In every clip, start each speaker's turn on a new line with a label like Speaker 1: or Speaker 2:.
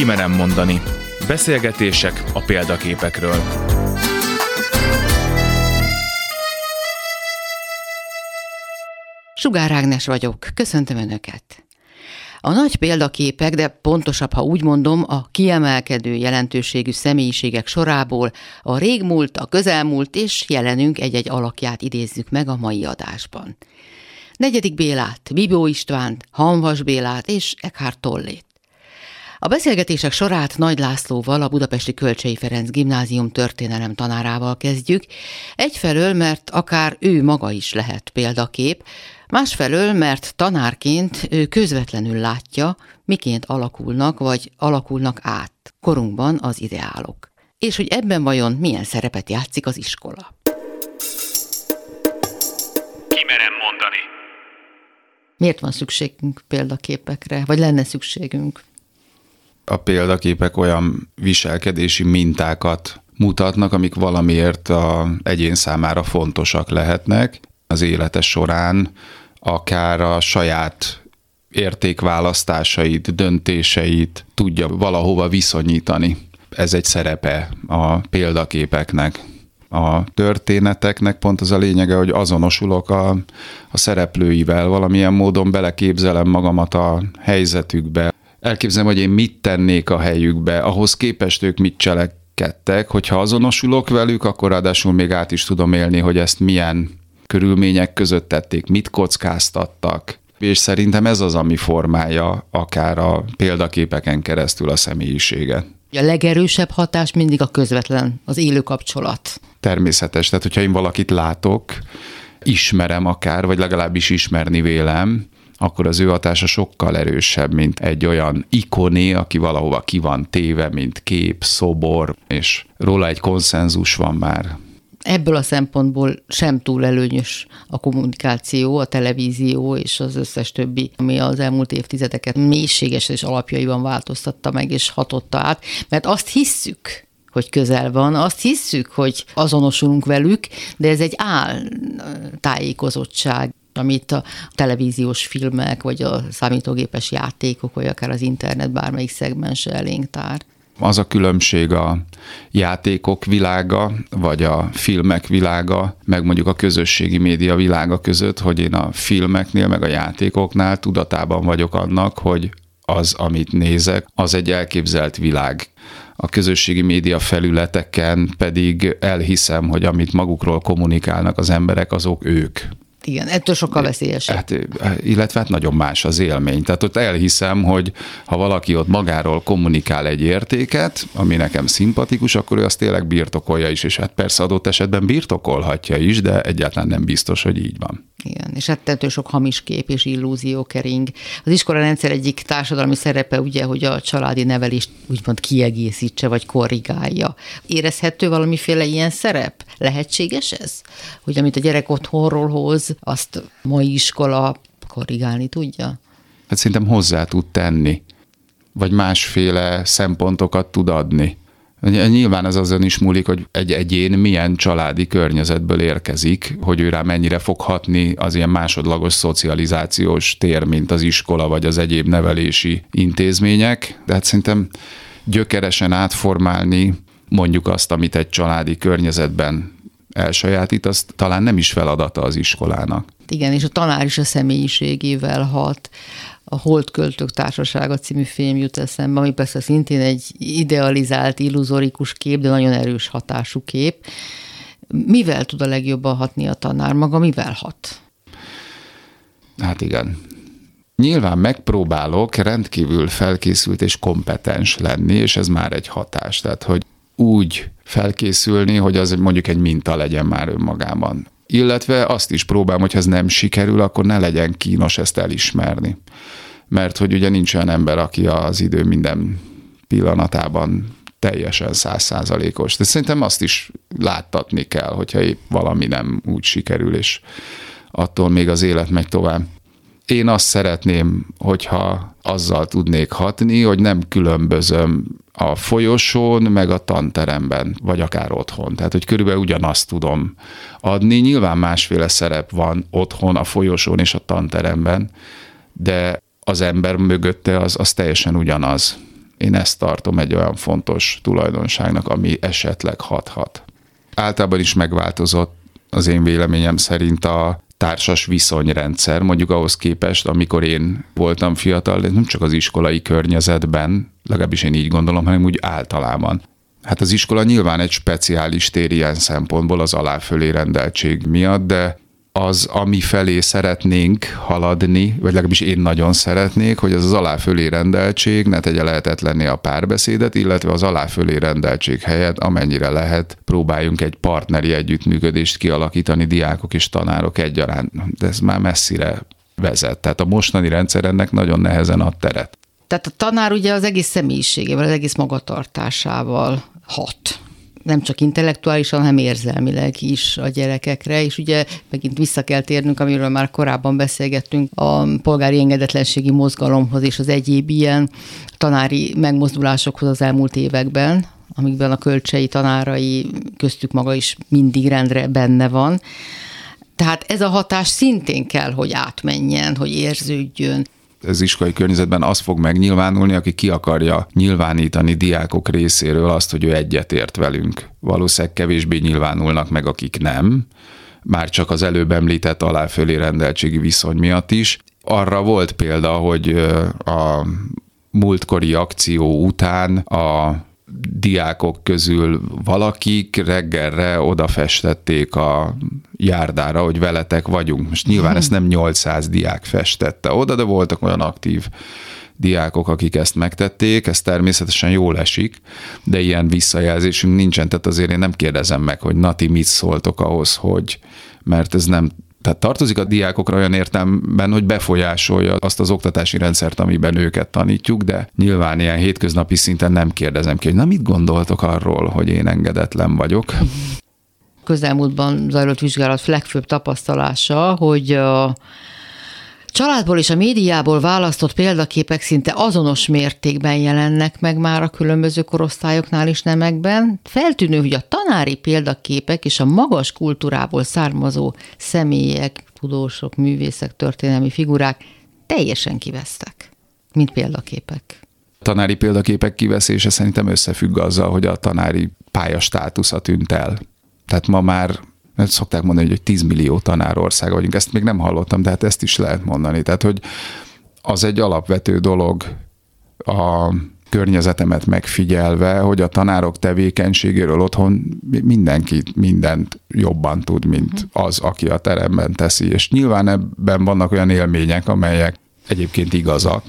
Speaker 1: Kimerem mondani. Beszélgetések a példaképekről.
Speaker 2: Sugár Ágnes vagyok, köszöntöm Önöket! A nagy példaképek, de pontosabb, ha úgy mondom, a kiemelkedő jelentőségű személyiségek sorából a régmúlt, a közelmúlt és jelenünk egy-egy alakját idézzük meg a mai adásban. Negyedik Bélát, Bibó Istvánt, Hanvas Bélát és Eckhart Tollét. A beszélgetések sorát Nagy Lászlóval, a Budapesti Kölcsei Ferenc Gimnázium történelem tanárával kezdjük, egyfelől, mert akár ő maga is lehet példakép, másfelől, mert tanárként ő közvetlenül látja, miként alakulnak vagy alakulnak át korunkban az ideálok. És hogy ebben vajon milyen szerepet játszik az iskola.
Speaker 1: Kimerem mondani.
Speaker 2: Miért van szükségünk példaképekre, vagy lenne szükségünk?
Speaker 3: A példaképek olyan viselkedési mintákat mutatnak, amik valamiért a egyén számára fontosak lehetnek az élete során, akár a saját értékválasztásait, döntéseit tudja valahova viszonyítani. Ez egy szerepe a példaképeknek. A történeteknek pont az a lényege, hogy azonosulok a, a szereplőivel, valamilyen módon beleképzelem magamat a helyzetükbe, elképzelem, hogy én mit tennék a helyükbe, ahhoz képest ők mit cselekedtek, hogyha azonosulok velük, akkor ráadásul még át is tudom élni, hogy ezt milyen körülmények között tették, mit kockáztattak, és szerintem ez az, ami formálja akár a példaképeken keresztül a személyiséget.
Speaker 2: A legerősebb hatás mindig a közvetlen, az élő kapcsolat.
Speaker 3: Természetes, tehát hogyha én valakit látok, ismerem akár, vagy legalábbis ismerni vélem, akkor az ő hatása sokkal erősebb, mint egy olyan ikoné, aki valahova ki van téve, mint kép, szobor, és róla egy konszenzus van már.
Speaker 2: Ebből a szempontból sem túl előnyös a kommunikáció, a televízió és az összes többi, ami az elmúlt évtizedeket mélységes és alapjaiban változtatta meg és hatotta át, mert azt hisszük, hogy közel van. Azt hisszük, hogy azonosulunk velük, de ez egy áll tájékozottság amit a televíziós filmek, vagy a számítógépes játékok, vagy akár az internet bármelyik szegmens elénk tár.
Speaker 3: Az a különbség a játékok világa, vagy a filmek világa, meg mondjuk a közösségi média világa között, hogy én a filmeknél, meg a játékoknál tudatában vagyok annak, hogy az, amit nézek, az egy elképzelt világ. A közösségi média felületeken pedig elhiszem, hogy amit magukról kommunikálnak az emberek, azok ők.
Speaker 2: Igen, ettől sokkal veszélyesebb.
Speaker 3: Hát, illetve hát nagyon más az élmény. Tehát ott elhiszem, hogy ha valaki ott magáról kommunikál egy értéket, ami nekem szimpatikus, akkor ő azt tényleg birtokolja is, és hát persze adott esetben birtokolhatja is, de egyáltalán nem biztos, hogy így van.
Speaker 2: Igen, és hát ettől sok hamis kép és illúzió kering. Az iskola rendszer egyik társadalmi szerepe ugye, hogy a családi nevelést úgymond kiegészítse, vagy korrigálja. Érezhető valamiféle ilyen szerep? Lehetséges ez? Hogy amit a gyerek otthonról hoz, azt mai iskola korrigálni tudja?
Speaker 3: Hát szerintem hozzá tud tenni, vagy másféle szempontokat tud adni. Nyilván ez azon is múlik, hogy egy egyén milyen családi környezetből érkezik, hogy ő rá mennyire fog hatni az ilyen másodlagos szocializációs tér, mint az iskola vagy az egyéb nevelési intézmények. De hát szerintem gyökeresen átformálni mondjuk azt, amit egy családi környezetben elsajátít, az talán nem is feladata az iskolának.
Speaker 2: Igen, és a tanár is a személyiségével hat a Holdköltők Társasága című film jut eszembe, ami persze szintén egy idealizált, illuzorikus kép, de nagyon erős hatású kép. Mivel tud a legjobban hatni a tanár? Maga mivel hat?
Speaker 3: Hát igen. Nyilván megpróbálok rendkívül felkészült és kompetens lenni, és ez már egy hatás. Tehát, hogy úgy felkészülni, hogy az mondjuk egy minta legyen már önmagában. Illetve azt is próbálom, hogy ha ez nem sikerül, akkor ne legyen kínos ezt elismerni. Mert hogy ugye nincs olyan ember, aki az idő minden pillanatában teljesen százszázalékos. De szerintem azt is láttatni kell, hogyha épp valami nem úgy sikerül, és attól még az élet megy tovább. Én azt szeretném, hogyha azzal tudnék hatni, hogy nem különbözöm a folyosón, meg a tanteremben, vagy akár otthon. Tehát, hogy körülbelül ugyanazt tudom adni. Nyilván másféle szerep van otthon, a folyosón és a tanteremben, de az ember mögötte az, az teljesen ugyanaz. Én ezt tartom egy olyan fontos tulajdonságnak, ami esetleg hathat. Általában is megváltozott az én véleményem szerint a társas viszonyrendszer, mondjuk ahhoz képest, amikor én voltam fiatal, nem csak az iskolai környezetben, legalábbis én így gondolom, hanem úgy általában. Hát az iskola nyilván egy speciális tér ilyen szempontból az aláfölé rendeltség miatt, de az, ami felé szeretnénk haladni, vagy legalábbis én nagyon szeretnék, hogy az az aláfölé rendeltség ne tegye lehetetlenné a párbeszédet, illetve az aláfölé rendeltség helyett, amennyire lehet, próbáljunk egy partneri együttműködést kialakítani diákok és tanárok egyaránt. De ez már messzire vezet. Tehát a mostani rendszer ennek nagyon nehezen ad teret.
Speaker 2: Tehát a tanár ugye az egész személyiségével, az egész magatartásával hat nem csak intellektuálisan, hanem érzelmileg is a gyerekekre, és ugye megint vissza kell térnünk, amiről már korábban beszélgettünk, a polgári engedetlenségi mozgalomhoz és az egyéb ilyen tanári megmozdulásokhoz az elmúlt években, amikben a kölcsei tanárai köztük maga is mindig rendre benne van. Tehát ez a hatás szintén kell, hogy átmenjen, hogy érződjön
Speaker 3: az iskolai környezetben az fog megnyilvánulni, aki ki akarja nyilvánítani diákok részéről azt, hogy ő egyetért velünk. Valószínűleg kevésbé nyilvánulnak meg, akik nem, már csak az előbb említett aláfölé rendeltségi viszony miatt is. Arra volt példa, hogy a múltkori akció után a diákok közül valakik reggelre odafestették a járdára, hogy veletek vagyunk. Most nyilván ezt nem 800 diák festette oda, de voltak olyan aktív diákok, akik ezt megtették, ez természetesen jól esik, de ilyen visszajelzésünk nincsen, tehát azért én nem kérdezem meg, hogy Nati, mit szóltok ahhoz, hogy, mert ez nem tehát tartozik a diákokra olyan értelemben, hogy befolyásolja azt az oktatási rendszert, amiben őket tanítjuk, de nyilván ilyen hétköznapi szinten nem kérdezem ki, hogy na mit gondoltok arról, hogy én engedetlen vagyok.
Speaker 2: Közelmúltban zajlott vizsgálat legfőbb tapasztalása, hogy a családból és a médiából választott példaképek szinte azonos mértékben jelennek meg már a különböző korosztályoknál is nemekben. Feltűnő, hogy a tanári példaképek és a magas kultúrából származó személyek, tudósok, művészek, történelmi figurák teljesen kivesztek, mint példaképek.
Speaker 3: Tanári példaképek kiveszése szerintem összefügg azzal, hogy a tanári pályastátusza tűnt el. Tehát ma már mert szokták mondani, hogy 10 millió tanárország vagyunk. Ezt még nem hallottam, de hát ezt is lehet mondani. Tehát, hogy az egy alapvető dolog a környezetemet megfigyelve, hogy a tanárok tevékenységéről otthon mindenki mindent jobban tud, mint az, aki a teremben teszi. És nyilván ebben vannak olyan élmények, amelyek egyébként igazak,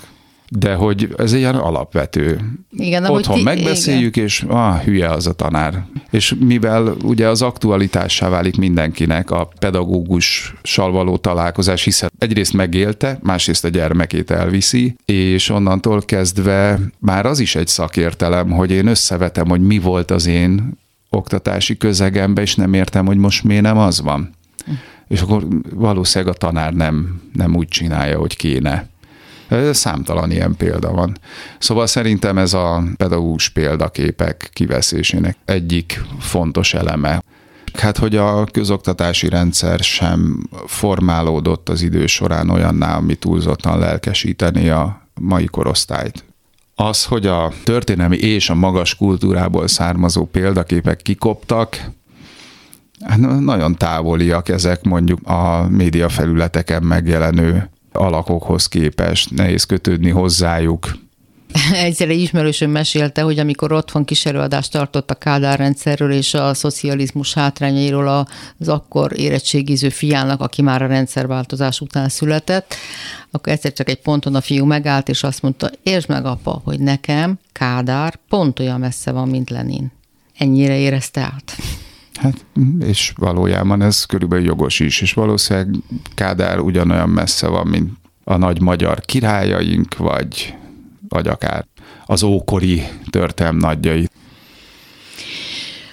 Speaker 3: de hogy ez ilyen alapvető. Igen, Otthon ti, megbeszéljük, igen. és ah, hülye az a tanár. És mivel ugye az aktualitássá válik mindenkinek a pedagógussal való találkozás, hiszen egyrészt megélte, másrészt a gyermekét elviszi, és onnantól kezdve már az is egy szakértelem, hogy én összevetem, hogy mi volt az én oktatási közegemben, és nem értem, hogy most miért nem az van. És akkor valószínűleg a tanár nem, nem úgy csinálja, hogy kéne. Számtalan ilyen példa van. Szóval szerintem ez a pedagógus példaképek kiveszésének egyik fontos eleme. Hát, hogy a közoktatási rendszer sem formálódott az idő során olyanná, ami túlzottan lelkesíteni a mai korosztályt. Az, hogy a történelmi és a magas kultúrából származó példaképek kikoptak, hát nagyon távoliak ezek mondjuk a média felületeken megjelenő alakokhoz képest, nehéz kötődni hozzájuk.
Speaker 2: Egyszer egy ismerősöm mesélte, hogy amikor otthon kísérőadást tartott a Kádár rendszerről és a szocializmus hátrányairól az akkor érettségiző fiának, aki már a rendszerváltozás után született, akkor egyszer csak egy ponton a fiú megállt, és azt mondta, értsd meg apa, hogy nekem Kádár pont olyan messze van, mint Lenin. Ennyire érezte át.
Speaker 3: Hát, és valójában ez körülbelül jogos is, és valószínűleg Kádár ugyanolyan messze van, mint a nagy magyar királyaink, vagy, vagy akár az ókori történelm nagyjai.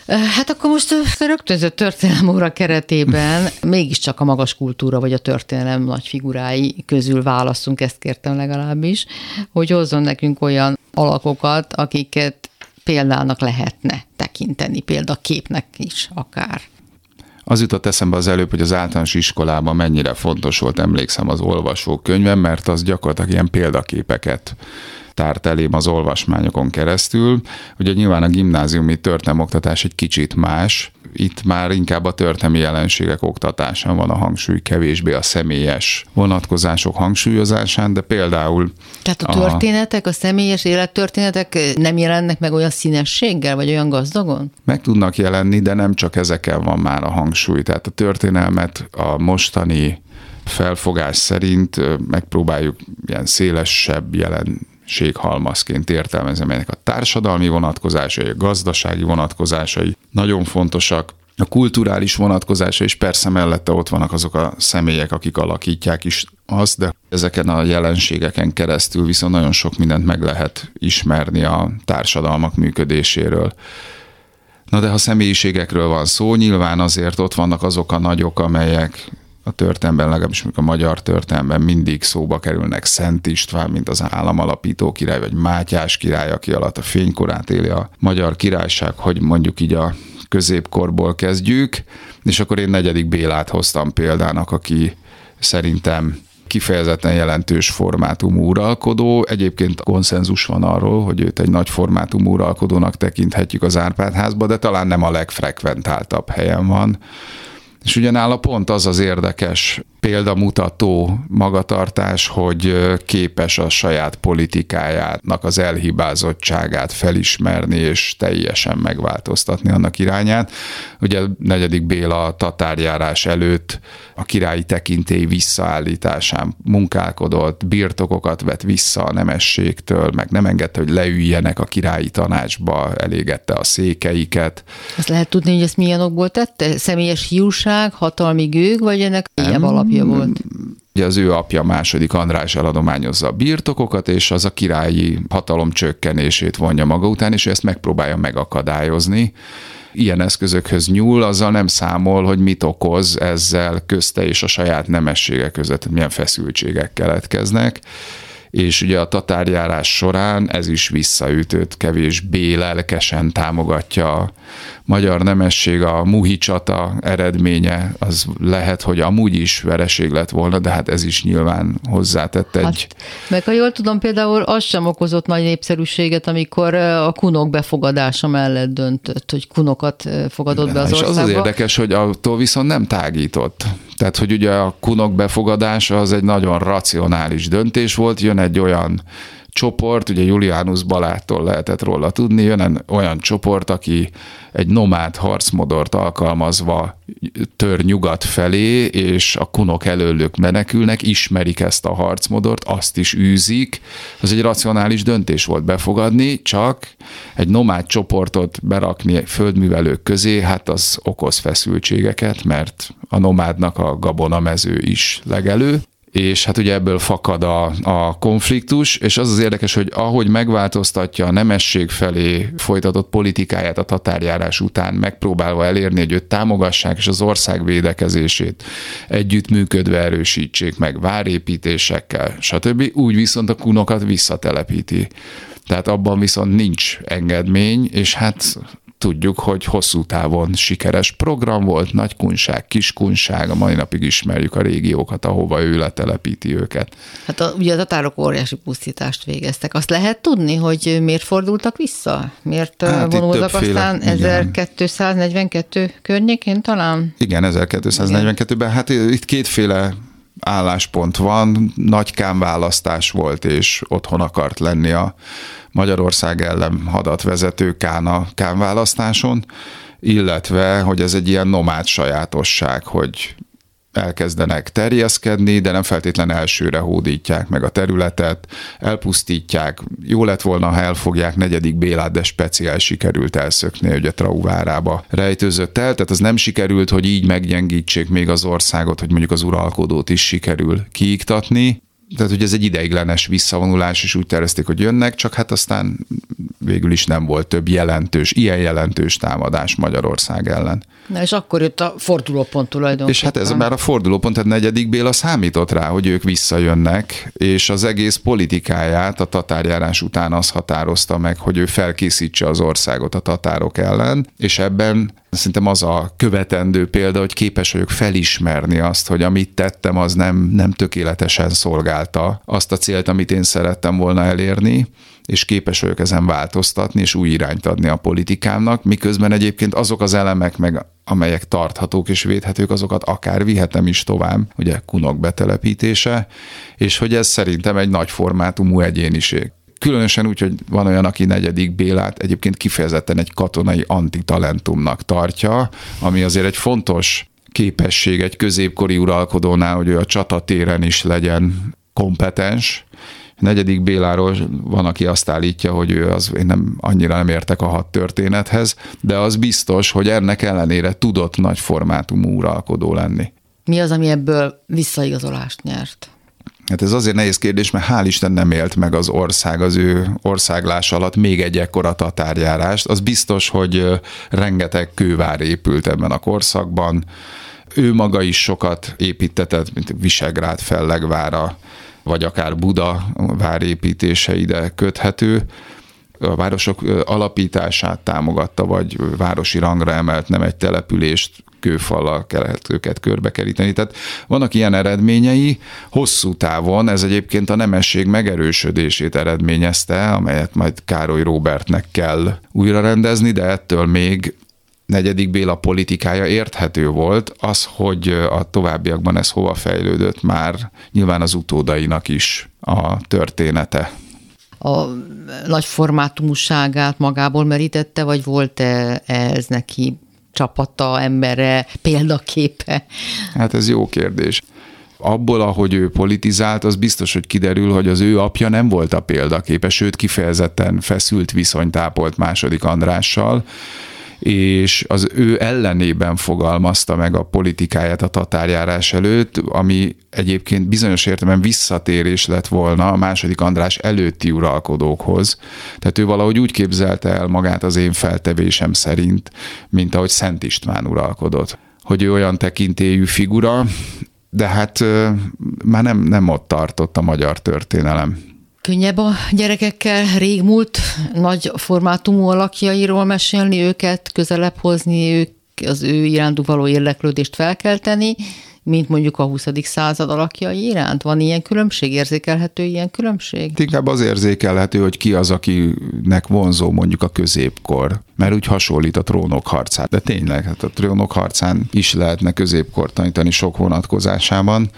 Speaker 2: Hát akkor most a rögtönzött történelem óra keretében mégiscsak a magas kultúra vagy a történelem nagy figurái közül válaszunk, ezt kértem legalábbis, hogy hozzon nekünk olyan alakokat, akiket példának lehetne tekinteni, példaképnek is akár.
Speaker 3: Az jutott eszembe az előbb, hogy az általános iskolában mennyire fontos volt, emlékszem az olvasókönyvem, mert az gyakorlatilag ilyen példaképeket tárt elém az olvasmányokon keresztül. Ugye nyilván a gimnáziumi történelmoktatás egy kicsit más, itt már inkább a történelmi jelenségek oktatásán van a hangsúly, kevésbé a személyes vonatkozások hangsúlyozásán, de például...
Speaker 2: Tehát a történetek, a, a személyes élettörténetek nem jelennek meg olyan színességgel, vagy olyan gazdagon?
Speaker 3: Meg tudnak jelenni, de nem csak ezeken van már a hangsúly. Tehát a történelmet a mostani felfogás szerint megpróbáljuk ilyen szélesebb jelen séghalmazként értelmezni, amelynek a társadalmi vonatkozásai, a gazdasági vonatkozásai nagyon fontosak, a kulturális vonatkozása is persze mellette ott vannak azok a személyek, akik alakítják is azt, de ezeken a jelenségeken keresztül viszont nagyon sok mindent meg lehet ismerni a társadalmak működéséről. Na de ha személyiségekről van szó, nyilván azért ott vannak azok a nagyok, amelyek a történelemben, legalábbis a magyar történelemben mindig szóba kerülnek Szent István, mint az államalapító király, vagy Mátyás király, aki alatt a fénykorát éli a magyar királyság, hogy mondjuk így a középkorból kezdjük, és akkor én negyedik Bélát hoztam példának, aki szerintem kifejezetten jelentős formátumú uralkodó. Egyébként konszenzus van arról, hogy őt egy nagy formátumú uralkodónak tekinthetjük az Árpád-házba, de talán nem a legfrekventáltabb helyen van. És ugyanáll a pont az az érdekes példamutató magatartás, hogy képes a saját politikájának az elhibázottságát felismerni és teljesen megváltoztatni annak irányát. Ugye negyedik Béla tatárjárás előtt a királyi tekintély visszaállításán munkálkodott, birtokokat vett vissza a nemességtől, meg nem engedte, hogy leüljenek a királyi tanácsba, elégette a székeiket.
Speaker 2: Azt lehet tudni, hogy ezt milyen okból tette? Személyes hiúság, hatalmi gőg, vagy ennek ilyen alapja volt?
Speaker 3: Ugye az ő apja második András eladományozza a birtokokat, és az a királyi hatalom csökkenését vonja maga után, és ő ezt megpróbálja megakadályozni. Ilyen eszközökhöz nyúl, azzal nem számol, hogy mit okoz ezzel közte és a saját nemessége között, milyen feszültségek keletkeznek és ugye a tatárjárás során ez is visszaütött, kevésbé lelkesen támogatja a magyar nemesség, a Muhi csata eredménye, az lehet, hogy amúgy is vereség lett volna, de hát ez is nyilván hozzátett egy... Hát,
Speaker 2: meg ha jól tudom, például az sem okozott nagy népszerűséget, amikor a kunok befogadása mellett döntött, hogy kunokat fogadott be az országba. És
Speaker 3: az az érdekes, hogy attól viszont nem tágított. Tehát, hogy ugye a kunok befogadása az egy nagyon racionális döntés volt, jön egy olyan csoport, ugye Julianus Balától lehetett róla tudni, jön olyan csoport, aki egy nomád harcmodort alkalmazva tör nyugat felé, és a kunok előlük menekülnek, ismerik ezt a harcmodort, azt is űzik. Ez egy racionális döntés volt befogadni, csak egy nomád csoportot berakni földművelők közé, hát az okoz feszültségeket, mert a nomádnak a gabonamező is legelő és hát ugye ebből fakad a, a konfliktus, és az az érdekes, hogy ahogy megváltoztatja a nemesség felé folytatott politikáját a tatárjárás után, megpróbálva elérni, hogy őt támogassák, és az ország védekezését együttműködve erősítsék meg várépítésekkel, stb. Úgy viszont a kunokat visszatelepíti. Tehát abban viszont nincs engedmény, és hát tudjuk, hogy hosszú távon sikeres program volt, nagy kunság, kis kunság, a mai napig ismerjük a régiókat, ahova ő letelepíti őket.
Speaker 2: Hát a, ugye a tatárok óriási pusztítást végeztek. Azt lehet tudni, hogy miért fordultak vissza? Miért hát vonultak aztán 1242 környékén talán?
Speaker 3: Igen, 1242-ben. Hát itt kétféle álláspont van, nagy választás volt, és otthon akart lenni a Magyarország ellen hadat vezető Kána választáson, illetve, hogy ez egy ilyen nomád sajátosság, hogy elkezdenek terjeszkedni, de nem feltétlen elsőre hódítják meg a területet, elpusztítják. Jó lett volna, ha elfogják negyedik Bélát, de speciál sikerült elszökni, a Trauvárába rejtőzött el, tehát az nem sikerült, hogy így meggyengítsék még az országot, hogy mondjuk az uralkodót is sikerül kiiktatni, tehát hogy ez egy ideiglenes visszavonulás, és úgy tervezték, hogy jönnek, csak hát aztán végül is nem volt több jelentős, ilyen jelentős támadás Magyarország ellen.
Speaker 2: Na és akkor jött a fordulópont tulajdonképpen.
Speaker 3: És hát ez már a fordulópont, tehát negyedik Béla számított rá, hogy ők visszajönnek, és az egész politikáját a tatárjárás után az határozta meg, hogy ő felkészítse az országot a tatárok ellen, és ebben Szerintem az a követendő példa, hogy képes vagyok felismerni azt, hogy amit tettem, az nem, nem tökéletesen szolgálta azt a célt, amit én szerettem volna elérni, és képes vagyok ezen változtatni, és új irányt adni a politikámnak, miközben egyébként azok az elemek, meg amelyek tarthatók és védhetők, azokat akár vihetem is tovább, ugye kunok betelepítése, és hogy ez szerintem egy nagy formátumú egyéniség. Különösen úgy, hogy van olyan, aki negyedik Bélát egyébként kifejezetten egy katonai antitalentumnak tartja, ami azért egy fontos képesség egy középkori uralkodónál, hogy ő a csatatéren is legyen kompetens, negyedik Béláról van, aki azt állítja, hogy ő az, én nem annyira nem értek a hat történethez, de az biztos, hogy ennek ellenére tudott nagy formátumú uralkodó lenni.
Speaker 2: Mi az, ami ebből visszaigazolást nyert?
Speaker 3: Hát ez azért nehéz kérdés, mert hál' Isten nem élt meg az ország az ő országlás alatt még egy ekkora tatárjárást. Az biztos, hogy rengeteg kővár épült ebben a korszakban. Ő maga is sokat építetett, mint Visegrád fellegvára, vagy akár Buda várépítése ide köthető a városok alapítását támogatta, vagy városi rangra emelt nem egy települést, kőfallal kellett őket körbekeríteni. Tehát vannak ilyen eredményei. Hosszú távon ez egyébként a nemesség megerősödését eredményezte, amelyet majd Károly Robertnek kell újra rendezni, de ettől még negyedik Béla politikája érthető volt, az, hogy a továbbiakban ez hova fejlődött már nyilván az utódainak is a története.
Speaker 2: A nagy formátumúságát magából merítette, vagy volt-e ez neki csapata, embere, példaképe?
Speaker 3: Hát ez jó kérdés abból, ahogy ő politizált, az biztos, hogy kiderül, hogy az ő apja nem volt a példaképe, sőt kifejezetten feszült viszonyt ápolt második Andrással, és az ő ellenében fogalmazta meg a politikáját a tatárjárás előtt, ami egyébként bizonyos értelemben visszatérés lett volna a második András előtti uralkodókhoz. Tehát ő valahogy úgy képzelte el magát az én feltevésem szerint, mint ahogy Szent István uralkodott. Hogy ő olyan tekintélyű figura, de hát már nem, nem ott tartott a magyar történelem.
Speaker 2: Könnyebb a gyerekekkel régmúlt nagy formátumú alakjairól mesélni, őket közelebb hozni, ők, az ő irántuk való érdeklődést felkelteni, mint mondjuk a 20. század alakjai iránt? Van ilyen különbség? Érzékelhető ilyen különbség?
Speaker 3: Inkább az érzékelhető, hogy ki az, akinek vonzó mondjuk a középkor, mert úgy hasonlít a trónok harcán. De tényleg, hát a trónok harcán is lehetne középkor tanítani sok vonatkozásában.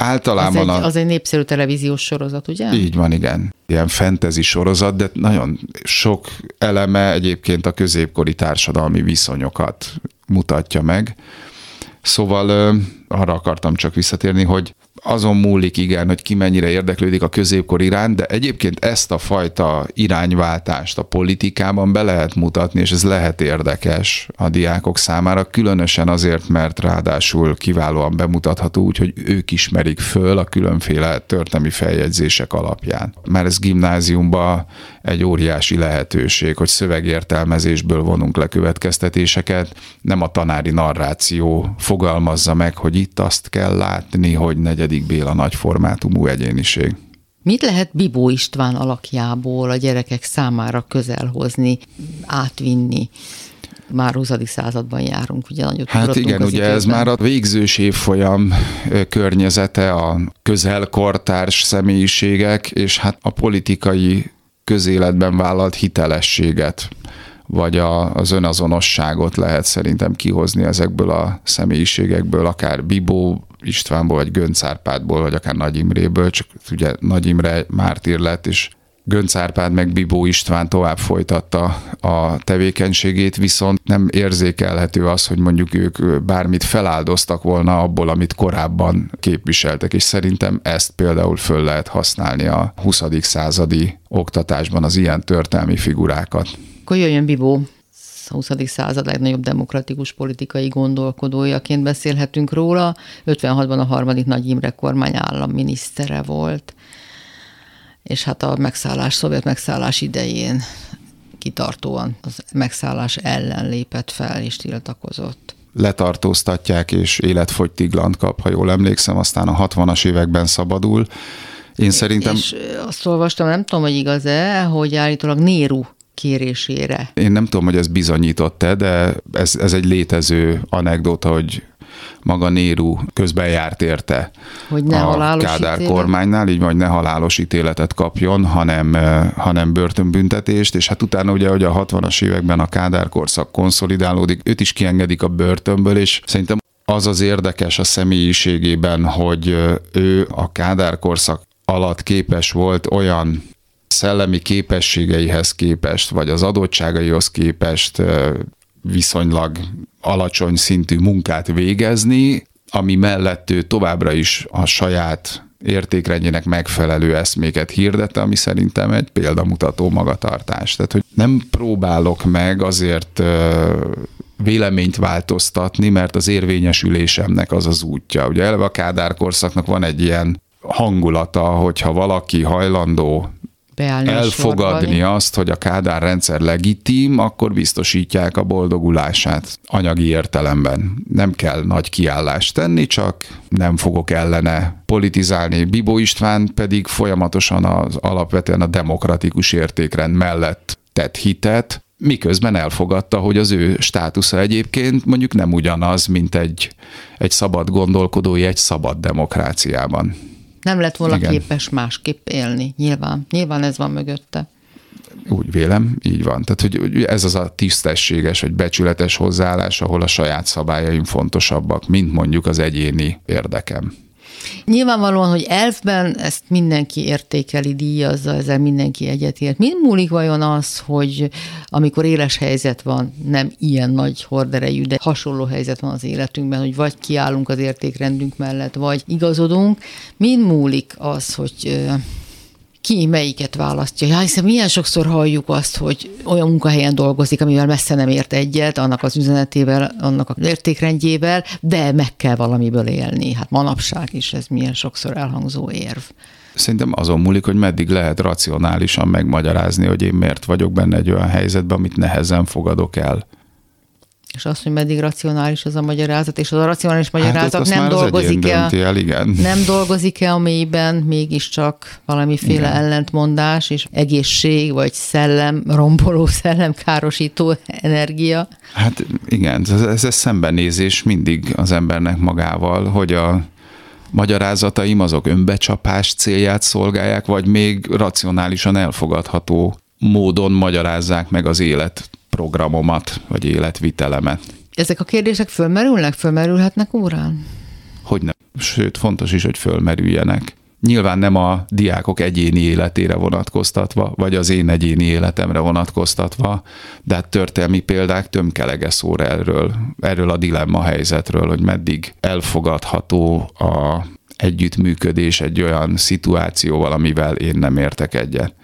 Speaker 3: Általában
Speaker 2: az egy, az egy népszerű televíziós sorozat, ugye?
Speaker 3: Így van, igen. Ilyen fantasy sorozat, de nagyon sok eleme egyébként a középkori társadalmi viszonyokat mutatja meg. Szóval arra akartam csak visszatérni, hogy azon múlik igen, hogy ki mennyire érdeklődik a középkor iránt, de egyébként ezt a fajta irányváltást a politikában be lehet mutatni, és ez lehet érdekes a diákok számára, különösen azért, mert ráadásul kiválóan bemutatható úgy, hogy ők ismerik föl a különféle történelmi feljegyzések alapján. Már ez gimnáziumban egy óriási lehetőség, hogy szövegértelmezésből vonunk le következtetéseket, nem a tanári narráció fogalmazza meg, hogy itt azt kell látni, hogy negyedik Béla nagy formátumú egyéniség.
Speaker 2: Mit lehet Bibó István alakjából a gyerekek számára közelhozni, átvinni? már 20. században járunk, ugye nagyon
Speaker 3: Hát igen, ugye ez már a végzős évfolyam környezete, a közelkortárs személyiségek, és hát a politikai közéletben vállalt hitelességet, vagy a, az önazonosságot lehet szerintem kihozni ezekből a személyiségekből, akár Bibó Istvánból, vagy Gönc Árpádból, vagy akár Nagy Imréből, csak ugye Nagy Imre mártír lett, és Gönc Árpád meg Bibó István tovább folytatta a tevékenységét, viszont nem érzékelhető az, hogy mondjuk ők bármit feláldoztak volna abból, amit korábban képviseltek, és szerintem ezt például föl lehet használni a 20. századi oktatásban az ilyen történelmi figurákat.
Speaker 2: Akkor jöjjön Bibó, a 20. század legnagyobb demokratikus politikai gondolkodójaként beszélhetünk róla. 56-ban a harmadik Nagy Imre kormány államminisztere volt és hát a megszállás, szovjet megszállás idején kitartóan az megszállás ellen lépett fel és tiltakozott
Speaker 3: letartóztatják, és életfogytiglant kap, ha jól emlékszem, aztán a 60-as években szabadul. Én szerintem...
Speaker 2: És azt olvastam, nem tudom, hogy igaz-e, hogy állítólag Néru kérésére.
Speaker 3: Én nem tudom, hogy ez bizonyított-e, de ez, ez egy létező anekdóta, hogy maga Néru közben járt érte
Speaker 2: hogy ne
Speaker 3: a Kádár ítélet? kormánynál, így vagy ne halálos ítéletet kapjon, hanem, hanem börtönbüntetést, és hát utána ugye, hogy a 60-as években a Kádár korszak konszolidálódik, őt is kiengedik a börtönből, és szerintem az az érdekes a személyiségében, hogy ő a Kádár korszak alatt képes volt olyan szellemi képességeihez képest, vagy az adottságaihoz képest viszonylag alacsony szintű munkát végezni, ami mellett ő továbbra is a saját értékrendjének megfelelő eszméket hirdette, ami szerintem egy példamutató magatartás. Tehát, hogy nem próbálok meg azért véleményt változtatni, mert az érvényesülésemnek az az útja. Ugye eleve a Kádár korszaknak van egy ilyen hangulata, hogyha valaki hajlandó
Speaker 2: beállni
Speaker 3: elfogadni azt, hogy a Kádár rendszer legitim, akkor biztosítják a boldogulását anyagi értelemben. Nem kell nagy kiállást tenni, csak nem fogok ellene politizálni. Bibó István pedig folyamatosan az alapvetően a demokratikus értékrend mellett tett hitet, miközben elfogadta, hogy az ő státusza egyébként mondjuk nem ugyanaz, mint egy, egy szabad gondolkodói egy szabad demokráciában.
Speaker 2: Nem lett volna Igen. képes másképp élni, nyilván. Nyilván ez van mögötte.
Speaker 3: Úgy vélem, így van. Tehát, hogy ez az a tisztességes, vagy becsületes hozzáállás, ahol a saját szabályaim fontosabbak, mint mondjuk az egyéni érdekem.
Speaker 2: Nyilvánvalóan, hogy elfben ezt mindenki értékeli, díjazza, ezzel mindenki egyetért. Mind múlik vajon az, hogy amikor éles helyzet van, nem ilyen nagy horderejű, de hasonló helyzet van az életünkben, hogy vagy kiállunk az értékrendünk mellett, vagy igazodunk, mind múlik az, hogy ki melyiket választja. Ja, hiszen milyen sokszor halljuk azt, hogy olyan munkahelyen dolgozik, amivel messze nem ért egyet, annak az üzenetével, annak az értékrendjével, de meg kell valamiből élni. Hát manapság is ez milyen sokszor elhangzó érv.
Speaker 3: Szerintem azon múlik, hogy meddig lehet racionálisan megmagyarázni, hogy én miért vagyok benne egy olyan helyzetben, amit nehezen fogadok el
Speaker 2: és azt, hogy meddig racionális az a magyarázat, és az a racionális hát magyarázat hát nem dolgozik-e,
Speaker 3: el, igen.
Speaker 2: nem dolgozik-e a mélyben mégiscsak valamiféle igen. ellentmondás, és egészség, vagy szellem, romboló szellem, károsító energia?
Speaker 3: Hát igen, ez, ez, ez szembenézés mindig az embernek magával, hogy a magyarázataim azok önbecsapás célját szolgálják, vagy még racionálisan elfogadható módon magyarázzák meg az élet programomat, vagy életvitelemet.
Speaker 2: Ezek a kérdések fölmerülnek, fölmerülhetnek órán?
Speaker 3: Hogy nem. Sőt, fontos is, hogy fölmerüljenek. Nyilván nem a diákok egyéni életére vonatkoztatva, vagy az én egyéni életemre vonatkoztatva, de hát történelmi példák tömkelege szóra erről, erről a dilemma helyzetről, hogy meddig elfogadható a együttműködés egy olyan szituációval, amivel én nem értek egyet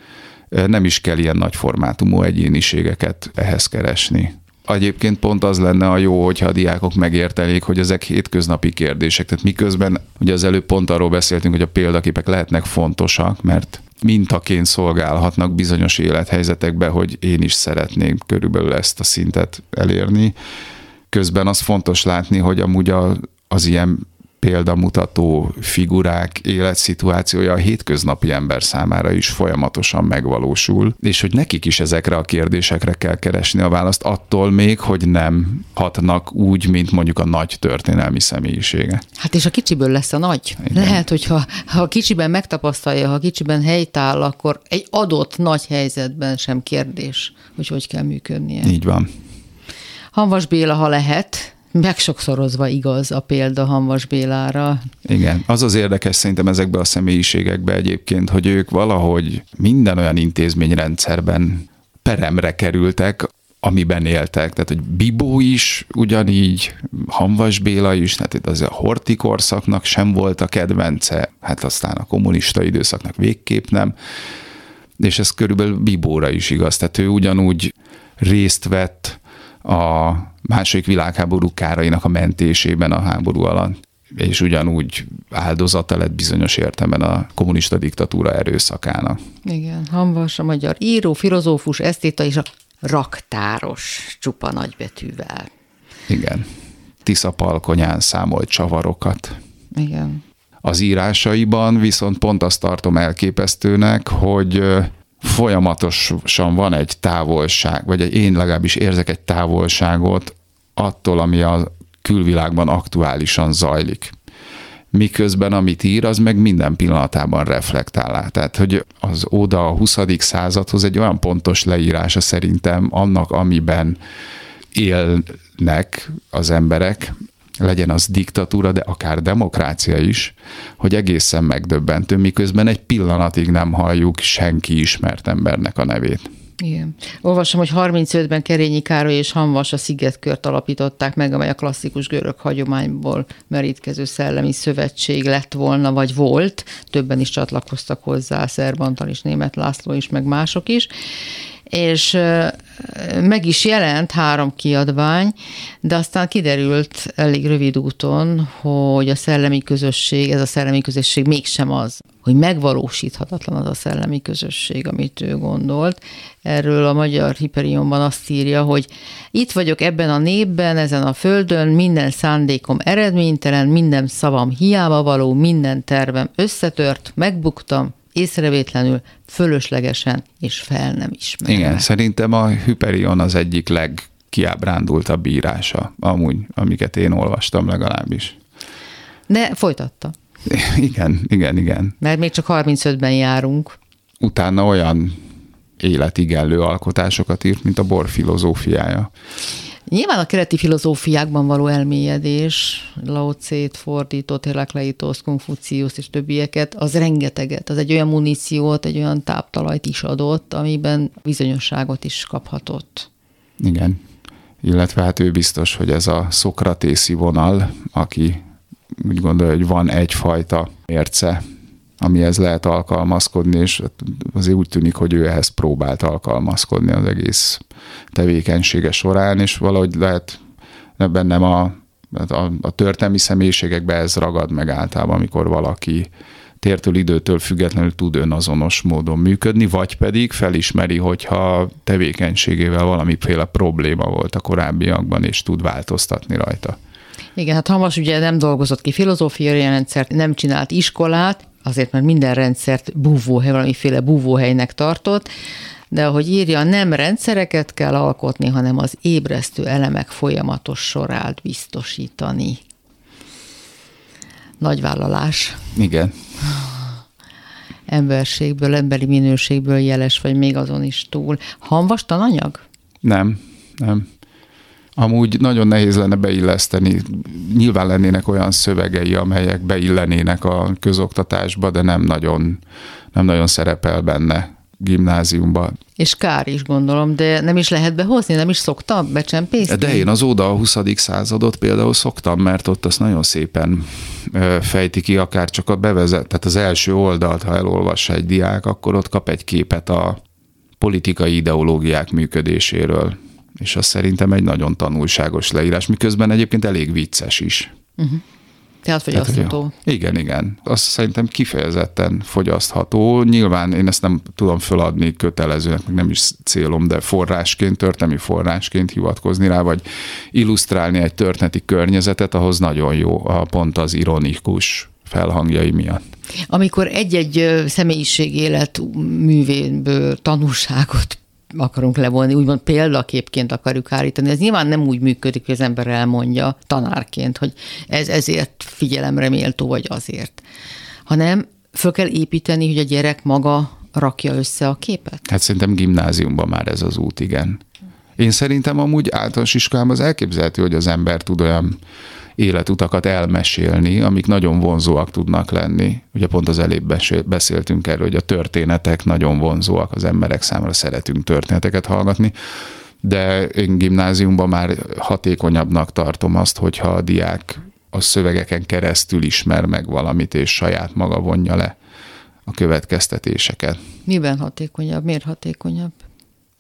Speaker 3: nem is kell ilyen nagy formátumú egyéniségeket ehhez keresni. Egyébként pont az lenne a jó, hogyha a diákok megértenék, hogy ezek hétköznapi kérdések. Tehát miközben ugye az előbb pont arról beszéltünk, hogy a példaképek lehetnek fontosak, mert mintaként szolgálhatnak bizonyos élethelyzetekbe, hogy én is szeretném körülbelül ezt a szintet elérni. Közben az fontos látni, hogy amúgy a, az ilyen példamutató figurák életszituációja a hétköznapi ember számára is folyamatosan megvalósul, és hogy nekik is ezekre a kérdésekre kell keresni a választ, attól még, hogy nem hatnak úgy, mint mondjuk a nagy történelmi személyisége.
Speaker 2: Hát és a kicsiből lesz a nagy. Igen. Lehet, hogy ha, ha a kicsiben megtapasztalja, ha a kicsiben helytáll, akkor egy adott nagy helyzetben sem kérdés, hogy hogy kell működnie.
Speaker 3: Így van.
Speaker 2: Hanvas Béla, ha lehet, megsokszorozva igaz a példa Hanvas Bélára.
Speaker 3: Igen, az az érdekes szerintem ezekbe a személyiségekbe egyébként, hogy ők valahogy minden olyan intézményrendszerben peremre kerültek, amiben éltek. Tehát, hogy Bibó is ugyanígy, Hanvas Béla is, tehát itt az a horti korszaknak sem volt a kedvence, hát aztán a kommunista időszaknak végképp nem, és ez körülbelül Bibóra is igaz. Tehát ő ugyanúgy részt vett a második világháború kárainak a mentésében a háború alatt és ugyanúgy áldozata lett bizonyos értelemben a kommunista diktatúra erőszakának.
Speaker 2: Igen, Hanvas, a magyar író, filozófus, esztéta és a raktáros csupa nagybetűvel.
Speaker 3: Igen. Tisza palkonyán számolt csavarokat.
Speaker 2: Igen.
Speaker 3: Az írásaiban viszont pont azt tartom elképesztőnek, hogy folyamatosan van egy távolság, vagy egy, én legalábbis érzek egy távolságot attól, ami a külvilágban aktuálisan zajlik. Miközben amit ír, az meg minden pillanatában reflektál Tehát, hogy az Óda a 20. századhoz egy olyan pontos leírása szerintem annak, amiben élnek az emberek, legyen az diktatúra, de akár demokrácia is, hogy egészen megdöbbentő, miközben egy pillanatig nem halljuk senki ismert embernek a nevét.
Speaker 2: Igen. Olvasom, hogy 35-ben Kerényi Károly és Hanvas a Szigetkört alapították meg, amely a klasszikus görög hagyományból merítkező szellemi szövetség lett volna, vagy volt. Többen is csatlakoztak hozzá, Szerbantal is, Német László is, meg mások is és meg is jelent három kiadvány, de aztán kiderült elég rövid úton, hogy a szellemi közösség, ez a szellemi közösség mégsem az, hogy megvalósíthatatlan az a szellemi közösség, amit ő gondolt. Erről a magyar Hiperionban azt írja, hogy itt vagyok ebben a népben, ezen a földön, minden szándékom eredménytelen, minden szavam hiába való, minden tervem összetört, megbuktam, észrevétlenül, fölöslegesen és fel nem ismerve.
Speaker 3: Igen, szerintem a Hyperion az egyik legkiábrándultabb írása, amúgy, amiket én olvastam legalábbis.
Speaker 2: De folytatta.
Speaker 3: Igen, igen, igen.
Speaker 2: Mert még csak 35-ben járunk.
Speaker 3: Utána olyan életigenlő alkotásokat írt, mint a bor filozófiája.
Speaker 2: Nyilván a keleti filozófiákban való elmélyedés, Lao Tse-t fordított, Herakleitos, Konfucius és többieket, az rengeteget, az egy olyan muníciót, egy olyan táptalajt is adott, amiben bizonyosságot is kaphatott.
Speaker 3: Igen, illetve hát ő biztos, hogy ez a szokratészi vonal, aki úgy gondolja, hogy van egyfajta mérce amihez lehet alkalmazkodni, és azért úgy tűnik, hogy ő ehhez próbált alkalmazkodni az egész tevékenysége során, és valahogy lehet bennem a, a, a történelmi személyiségekben ez ragad meg általában, amikor valaki tértől időtől függetlenül tud önazonos módon működni, vagy pedig felismeri, hogyha tevékenységével valamiféle probléma volt a korábbiakban, és tud változtatni rajta.
Speaker 2: Igen, hát Hamas ugye nem dolgozott ki filozófiai rendszert, nem csinált iskolát, azért mert minden rendszert búvóhely, valamiféle búvóhelynek tartott, de ahogy írja, nem rendszereket kell alkotni, hanem az ébresztő elemek folyamatos sorát biztosítani. Nagy vállalás.
Speaker 3: Igen.
Speaker 2: Emberségből, emberi minőségből jeles, vagy még azon is túl. Hanvastan anyag?
Speaker 3: Nem, nem. Amúgy nagyon nehéz lenne beilleszteni. Nyilván lennének olyan szövegei, amelyek beillenének a közoktatásba, de nem nagyon, nem nagyon szerepel benne gimnáziumba.
Speaker 2: És kár is gondolom, de nem is lehet behozni, nem is szoktam becsempészni?
Speaker 3: De én az Óda a 20. századot például szoktam, mert ott azt nagyon szépen fejti ki, akár csak a bevezet, tehát az első oldalt, ha elolvassa egy diák, akkor ott kap egy képet a politikai ideológiák működéséről és az szerintem egy nagyon tanulságos leírás, miközben egyébként elég vicces is. Uh-huh.
Speaker 2: Tehát fogyasztható.
Speaker 3: Tehát, igen, igen. Azt szerintem kifejezetten fogyasztható. Nyilván én ezt nem tudom feladni kötelezőnek, meg nem is célom, de forrásként, történelmi forrásként hivatkozni rá, vagy illusztrálni egy történeti környezetet, ahhoz nagyon jó a pont az ironikus felhangjai miatt.
Speaker 2: Amikor egy-egy személyiség élet művéből tanulságot akarunk levonni, úgymond példaképként akarjuk állítani. Ez nyilván nem úgy működik, hogy az ember elmondja tanárként, hogy ez ezért figyelemre méltó, vagy azért, hanem föl kell építeni, hogy a gyerek maga rakja össze a képet?
Speaker 3: Hát szerintem gimnáziumban már ez az út, igen. Én szerintem amúgy általános iskolában az elképzelhető, hogy az ember tud olyan életutakat elmesélni, amik nagyon vonzóak tudnak lenni. Ugye pont az előbb beszéltünk erről, hogy a történetek nagyon vonzóak az emberek számára, szeretünk történeteket hallgatni, de én gimnáziumban már hatékonyabbnak tartom azt, hogyha a diák a szövegeken keresztül ismer meg valamit, és saját maga vonja le a következtetéseket.
Speaker 2: Miben hatékonyabb? Miért hatékonyabb?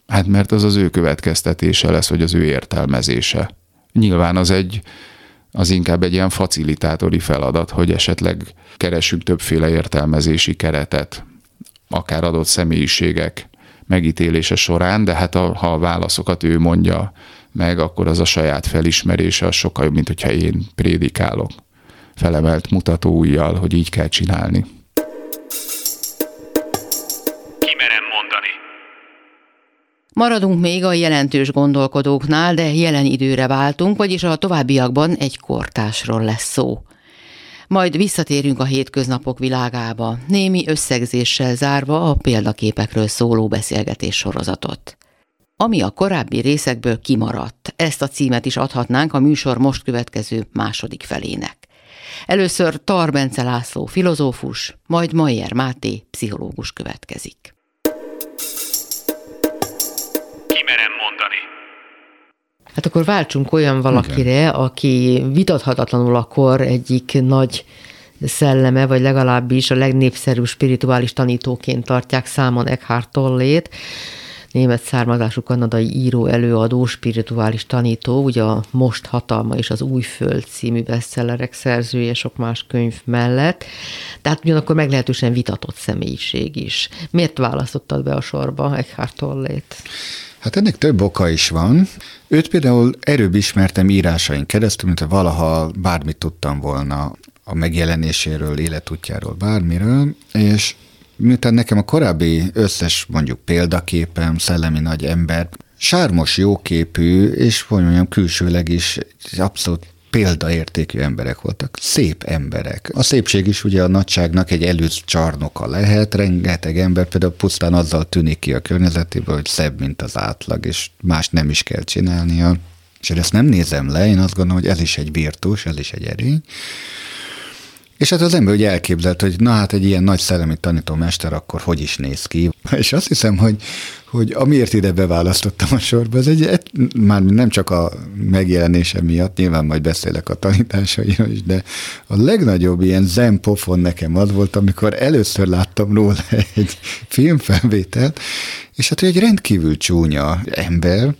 Speaker 3: Hát mert az az ő következtetése lesz, vagy az ő értelmezése. Nyilván az egy az inkább egy ilyen facilitátori feladat, hogy esetleg keresünk többféle értelmezési keretet, akár adott személyiségek megítélése során, de hát a, ha a válaszokat ő mondja meg, akkor az a saját felismerése az sokkal jobb, mint hogyha én prédikálok felemelt mutató hogy így kell csinálni.
Speaker 2: Maradunk még a jelentős gondolkodóknál, de jelen időre váltunk, vagyis a továbbiakban egy kortásról lesz szó. Majd visszatérünk a hétköznapok világába, némi összegzéssel zárva a példaképekről szóló beszélgetés sorozatot. Ami a korábbi részekből kimaradt, ezt a címet is adhatnánk a műsor most következő második felének. Először Tarbence László filozófus, majd Mayer Máté pszichológus következik.
Speaker 4: Hát akkor váltsunk olyan valakire, Igen. aki vitathatatlanul akkor egyik nagy szelleme, vagy legalábbis a legnépszerűbb spirituális tanítóként tartják számon Eckhart Tollét, német származású kanadai író, előadó, spirituális tanító, ugye a Most hatalma és az Új Föld című bestsellerek szerzője sok más könyv mellett, tehát ugyanakkor meglehetősen vitatott személyiség is. Miért választottad be a sorba Eckhart Tollét?
Speaker 5: Hát ennek több oka is van. Őt például erőbb ismertem írásain keresztül, mint ha valaha bármit tudtam volna a megjelenéséről, életútjáról, bármiről, és miután nekem a korábbi összes mondjuk példaképem, szellemi nagy ember, sármos, jóképű, és hogy mondjam, külsőleg is abszolút példaértékű emberek voltak, szép emberek. A szépség is ugye a nagyságnak egy előtt csarnoka lehet, rengeteg ember például pusztán azzal tűnik ki a környezetéből, hogy szebb, mint az átlag, és más nem is kell csinálnia. És ezt nem nézem le, én azt gondolom, hogy ez is egy virtus, ez is egy erény. És hát az ember ugye elképzelt, hogy na hát egy ilyen nagy szellemi tanítómester akkor hogy is néz ki. És azt hiszem, hogy, hogy amiért ide beválasztottam a sorba, az egy, már nem csak a megjelenése miatt, nyilván majd beszélek a tanításairól is, de a legnagyobb ilyen zen pofon nekem az volt, amikor először láttam róla egy filmfelvételt, és hát ő egy rendkívül csúnya ember,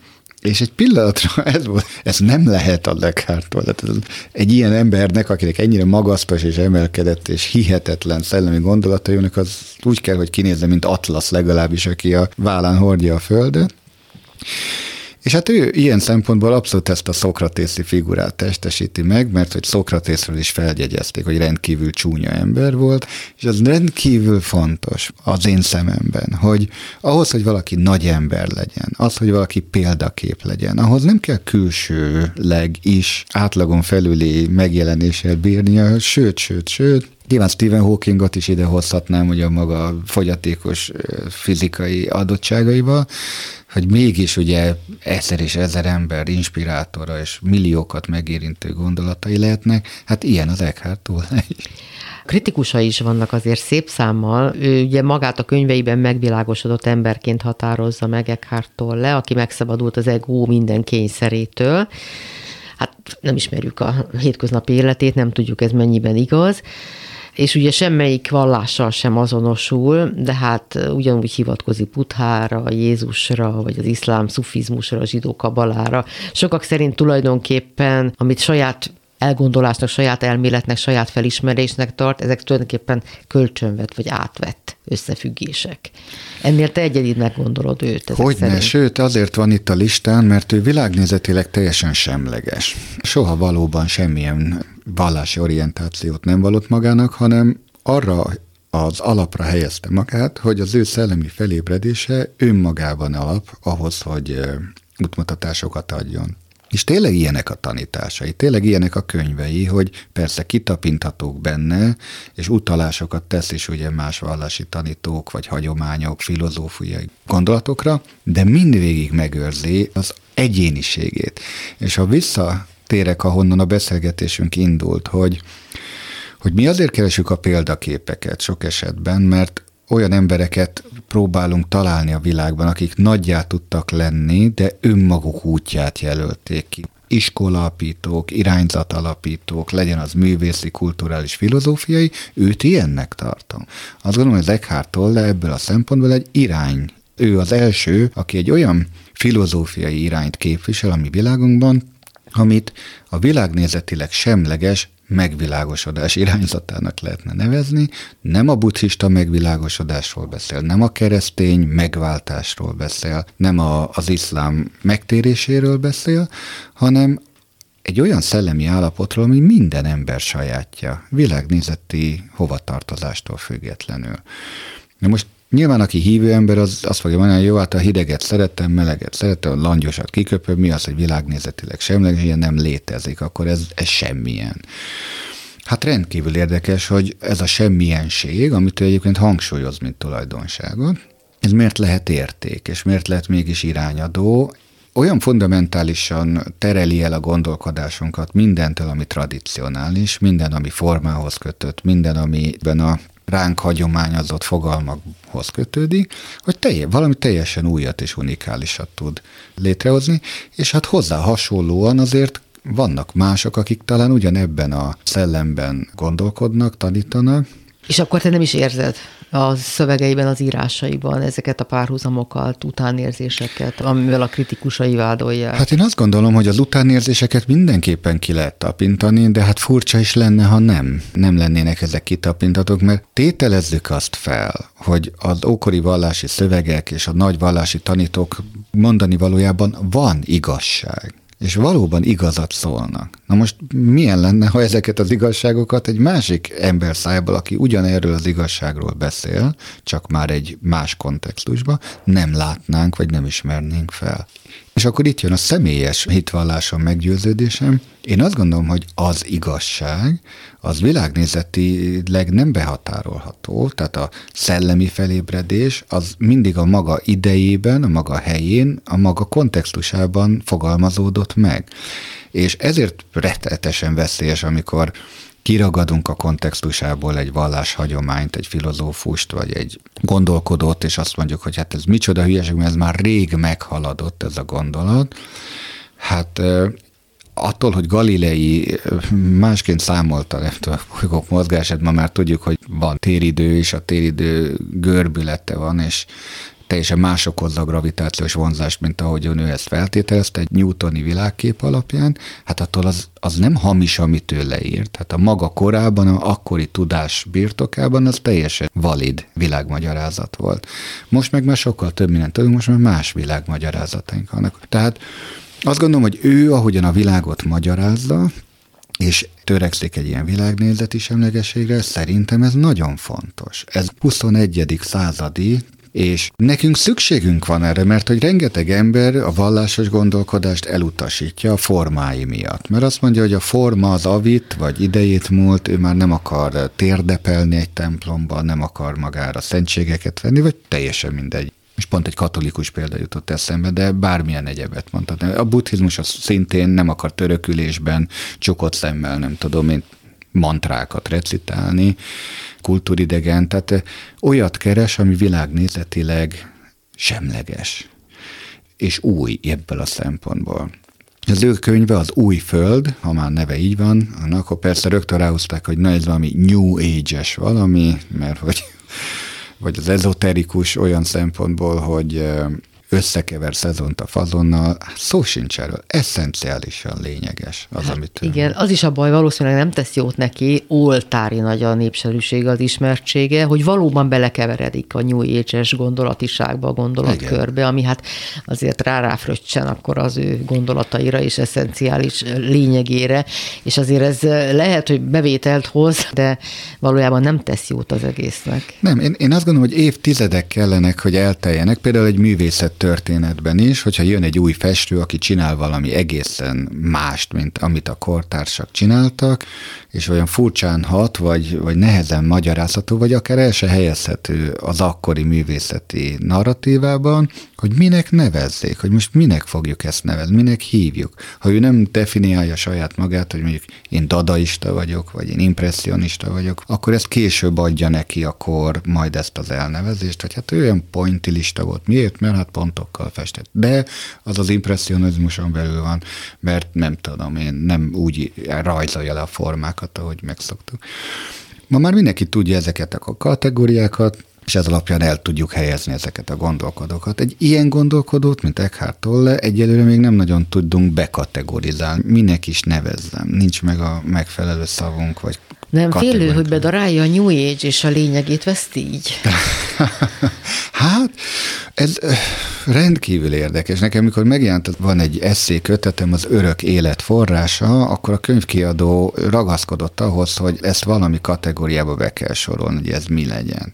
Speaker 5: és egy pillanatra ez volt, ez nem lehet a. Tehát egy ilyen embernek, akinek ennyire magasztos és emelkedett és hihetetlen szellemi gondolatainak, az úgy kell, hogy kinézze, mint Atlasz legalábbis, aki a vállán hordja a földet. És hát ő ilyen szempontból abszolút ezt a szokratészi figurát testesíti meg, mert hogy Szokratészről is feljegyezték, hogy rendkívül csúnya ember volt, és az rendkívül fontos az én szememben, hogy ahhoz, hogy valaki nagy ember legyen, az, hogy valaki példakép legyen, ahhoz nem kell külsőleg is átlagon felüli megjelenéssel bírnia, sőt, sőt, sőt, Nyilván Stephen Hawkingot is ide hozhatnám, ugye a maga fogyatékos fizikai adottságaival, hogy mégis ugye ezer és ezer ember inspirátora és milliókat megérintő gondolatai lehetnek, hát ilyen az Eckhart Tolle
Speaker 4: Kritikusai is vannak azért szép számmal. Ő ugye magát a könyveiben megvilágosodott emberként határozza meg Eckhart Tolle, aki megszabadult az ego minden kényszerétől. Hát nem ismerjük a hétköznapi életét, nem tudjuk ez mennyiben igaz és ugye semmelyik vallással sem azonosul, de hát ugyanúgy hivatkozik Buthára, Jézusra, vagy az iszlám szufizmusra, a zsidó kabalára. Sokak szerint tulajdonképpen, amit saját elgondolásnak, saját elméletnek, saját felismerésnek tart, ezek tulajdonképpen kölcsönvet vagy átvett összefüggések. Ennél te egyedidnek gondolod őt.
Speaker 5: Hogyne, sőt azért van itt a listán, mert ő világnézetileg teljesen semleges. Soha valóban semmilyen vallási orientációt nem vallott magának, hanem arra az alapra helyezte magát, hogy az ő szellemi felébredése önmagában alap ahhoz, hogy útmutatásokat adjon. És tényleg ilyenek a tanításai, tényleg ilyenek a könyvei, hogy persze kitapinthatók benne, és utalásokat tesz is ugye más vallási tanítók, vagy hagyományok, filozófiai gondolatokra, de mindvégig megőrzi az egyéniségét. És ha visszatérek, ahonnan a beszélgetésünk indult, hogy hogy mi azért keresünk a példaképeket sok esetben, mert olyan embereket próbálunk találni a világban, akik nagyjá tudtak lenni, de önmaguk útját jelölték ki. Iskolapítók, irányzatalapítók, legyen az művészi, kulturális, filozófiai, őt ilyennek tartom. Azt gondolom, hogy Eckhart Tolle ebből a szempontból egy irány. Ő az első, aki egy olyan filozófiai irányt képvisel a mi világunkban, amit a világnézetileg semleges megvilágosodás irányzatának lehetne nevezni, nem a buddhista megvilágosodásról beszél, nem a keresztény megváltásról beszél, nem a, az iszlám megtéréséről beszél, hanem egy olyan szellemi állapotról, ami minden ember sajátja, világnézeti hovatartozástól függetlenül. Na most Nyilván, aki hívő ember, az azt fogja mondani, hogy jó, hát a hideget szeretem, meleget szeretem, a langyosat kiköpöm, mi az, hogy világnézetileg semleges, ilyen nem létezik, akkor ez, ez semmilyen. Hát rendkívül érdekes, hogy ez a semmienség, amit ő egyébként hangsúlyoz, mint tulajdonságot, ez miért lehet érték, és miért lehet mégis irányadó, olyan fundamentálisan tereli el a gondolkodásunkat mindentől, ami tradicionális, minden, ami formához kötött, minden, amiben a ránk hagyományozott fogalmakhoz kötődik, hogy telje, valami teljesen újat és unikálisat tud létrehozni, és hát hozzá hasonlóan azért vannak mások, akik talán ugyanebben a szellemben gondolkodnak, tanítanak.
Speaker 4: És akkor te nem is érzed a szövegeiben, az írásaiban ezeket a párhuzamokat, utánérzéseket, amivel a kritikusai vádolják?
Speaker 5: Hát én azt gondolom, hogy az utánérzéseket mindenképpen ki lehet tapintani, de hát furcsa is lenne, ha nem. Nem lennének ezek kitapintatok, mert tételezzük azt fel, hogy az ókori vallási szövegek és a nagy vallási tanítók mondani valójában van igazság és valóban igazat szólnak. Na most milyen lenne, ha ezeket az igazságokat egy másik ember szájból, aki ugyanerről az igazságról beszél, csak már egy más kontextusban, nem látnánk, vagy nem ismernénk fel. És akkor itt jön a személyes hitvallásom, meggyőződésem. Én azt gondolom, hogy az igazság, az világnézetileg nem behatárolható, tehát a szellemi felébredés az mindig a maga idejében, a maga helyén, a maga kontextusában fogalmazódott meg. És ezért rettetesen veszélyes, amikor kiragadunk a kontextusából egy valláshagyományt, egy filozófust, vagy egy gondolkodót, és azt mondjuk, hogy hát ez micsoda hülyeség, mert ez már rég meghaladott ez a gondolat. Hát attól, hogy Galilei másként számolta nem tudom, a bolygók mozgását, ma már tudjuk, hogy van téridő, és a téridő görbülete van, és teljesen más okozza a gravitációs vonzást, mint ahogy ő ezt feltételezte egy newtoni világkép alapján, hát attól az, az nem hamis, amit ő leírt. Hát a maga korában, a akkori tudás birtokában az teljesen valid világmagyarázat volt. Most meg már sokkal több mindent tudunk, most már más világmagyarázataink vannak. Tehát azt gondolom, hogy ő, ahogyan a világot magyarázza, és törekszik egy ilyen világnézeti semlegességre, szerintem ez nagyon fontos. Ez 21. századi és nekünk szükségünk van erre, mert hogy rengeteg ember a vallásos gondolkodást elutasítja a formái miatt. Mert azt mondja, hogy a forma az avit, vagy idejét múlt, ő már nem akar térdepelni egy templomban, nem akar magára szentségeket venni, vagy teljesen mindegy. És pont egy katolikus példa jutott eszembe, de bármilyen egyebet mondhatnám. A buddhizmus az szintén nem akar törökülésben, csukott szemmel, nem tudom én, mantrákat recitálni, kultúridegen, tehát olyat keres, ami világnézetileg semleges, és új ebből a szempontból. Az ő könyve az Új Föld, ha már neve így van, akkor persze rögtön ráhozták, hogy na ez valami New Age-es valami, mert hogy vagy az ezoterikus olyan szempontból, hogy összekever szezont a fazonnal, szó sincs erről. Eszenciálisan lényeges az, hát amit...
Speaker 4: Igen, az is a baj, valószínűleg nem tesz jót neki, oltári nagy a népszerűsége, az ismertsége, hogy valóban belekeveredik a New Age-es gondolatiságba, a gondolatkörbe, ami hát azért rá-ráfröccsen akkor az ő gondolataira és eszenciális lényegére, és azért ez lehet, hogy bevételt hoz, de valójában nem tesz jót az egésznek.
Speaker 5: Nem, én, én azt gondolom, hogy évtizedek kellenek, hogy elteljenek, például egy művészet történetben is, hogyha jön egy új festő, aki csinál valami egészen mást, mint amit a kortársak csináltak, és olyan furcsán hat, vagy, vagy nehezen magyarázható, vagy akár el se helyezhető az akkori művészeti narratívában, hogy minek nevezzék, hogy most minek fogjuk ezt nevezni, minek hívjuk. Ha ő nem definiálja saját magát, hogy mondjuk én dadaista vagyok, vagy én impressionista vagyok, akkor ezt később adja neki a kor majd ezt az elnevezést, hogy hát ő olyan pointilista volt. Miért? Mert hát pontokkal festett. De az az impressionizmuson belül van, mert nem tudom, én nem úgy rajzolja le a formákat, ahogy megszoktuk. Ma már mindenki tudja ezeket a kategóriákat, és ez alapján el tudjuk helyezni ezeket a gondolkodókat. Egy ilyen gondolkodót, mint Eckhart Tolle, egyelőre még nem nagyon tudunk bekategorizálni. Minek is nevezzem. Nincs meg a megfelelő szavunk, vagy
Speaker 4: nem félő, hogy bedarálja a New Age, és a lényegét veszt így?
Speaker 5: hát, ez rendkívül érdekes. Nekem, mikor megjelent, van egy eszé kötetem, az örök élet forrása, akkor a könyvkiadó ragaszkodott ahhoz, hogy ezt valami kategóriába be kell sorolni, hogy ez mi legyen.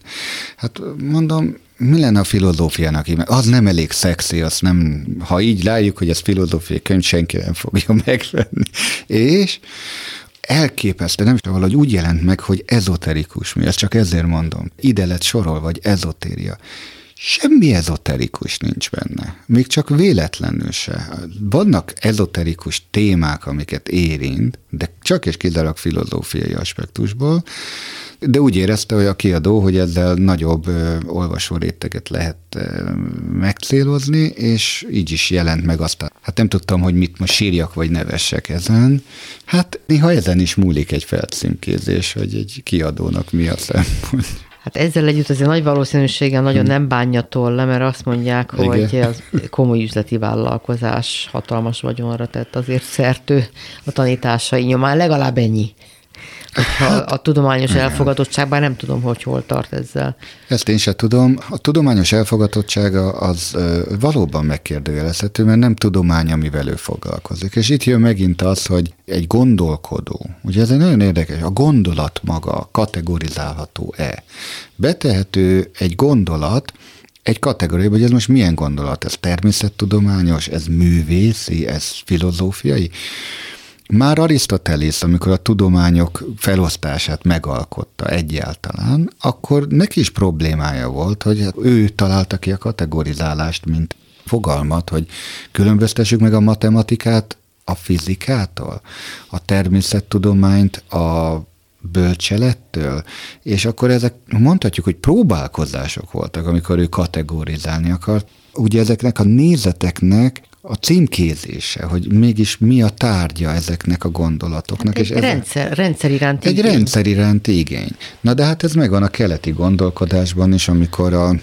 Speaker 5: Hát mondom, mi lenne a filozófiának? Az nem elég szexi, az nem, ha így látjuk, hogy ez filozófiai könyv, senki nem fogja megvenni. És elképesztő, nem is valahogy úgy jelent meg, hogy ezoterikus mi, ezt csak ezért mondom. Ide lett sorol, vagy ezotéria. Semmi ezoterikus nincs benne, még csak véletlenül se. Vannak ezoterikus témák, amiket érint, de csak és kizárólag filozófiai aspektusból, de úgy érezte, hogy a kiadó, hogy ezzel nagyobb ö, olvasó réteget lehet ö, megcélozni, és így is jelent meg azt. Hát nem tudtam, hogy mit most sírjak, vagy nevessek ezen. Hát néha ezen is múlik egy felcímkézés, hogy egy kiadónak mi a szempont.
Speaker 4: Hát ezzel együtt azért nagy valószínűséggel nagyon nem bánja tolle, mert azt mondják, Igen. hogy az komoly üzleti vállalkozás hatalmas vagyonra tett azért szertő a tanításai nyomán, legalább ennyi. Hogyha hát, a tudományos elfogadottságban nem tudom, hogy hol tart ezzel.
Speaker 5: Ezt én sem tudom. A tudományos elfogadottsága az valóban megkérdőjelezhető, mert nem tudomány, amivel ő foglalkozik. És itt jön megint az, hogy egy gondolkodó, ugye ez egy nagyon érdekes, a gondolat maga kategorizálható-e? Betehető egy gondolat, egy kategóriába, hogy ez most milyen gondolat? Ez természettudományos, ez művészi, ez filozófiai? Már Arisztotelész, amikor a tudományok felosztását megalkotta egyáltalán, akkor neki is problémája volt, hogy ő találta ki a kategorizálást, mint fogalmat, hogy különböztessük meg a matematikát a fizikától, a természettudományt a bölcselettől, és akkor ezek mondhatjuk, hogy próbálkozások voltak, amikor ő kategorizálni akart. Ugye ezeknek a nézeteknek a címkézése, hogy mégis mi a tárgya ezeknek a gondolatoknak.
Speaker 4: Hát egy és rendszer, rendszer iránti
Speaker 5: Egy igény. rendszer iránti igény. Na de hát ez megvan a keleti gondolkodásban is, amikor a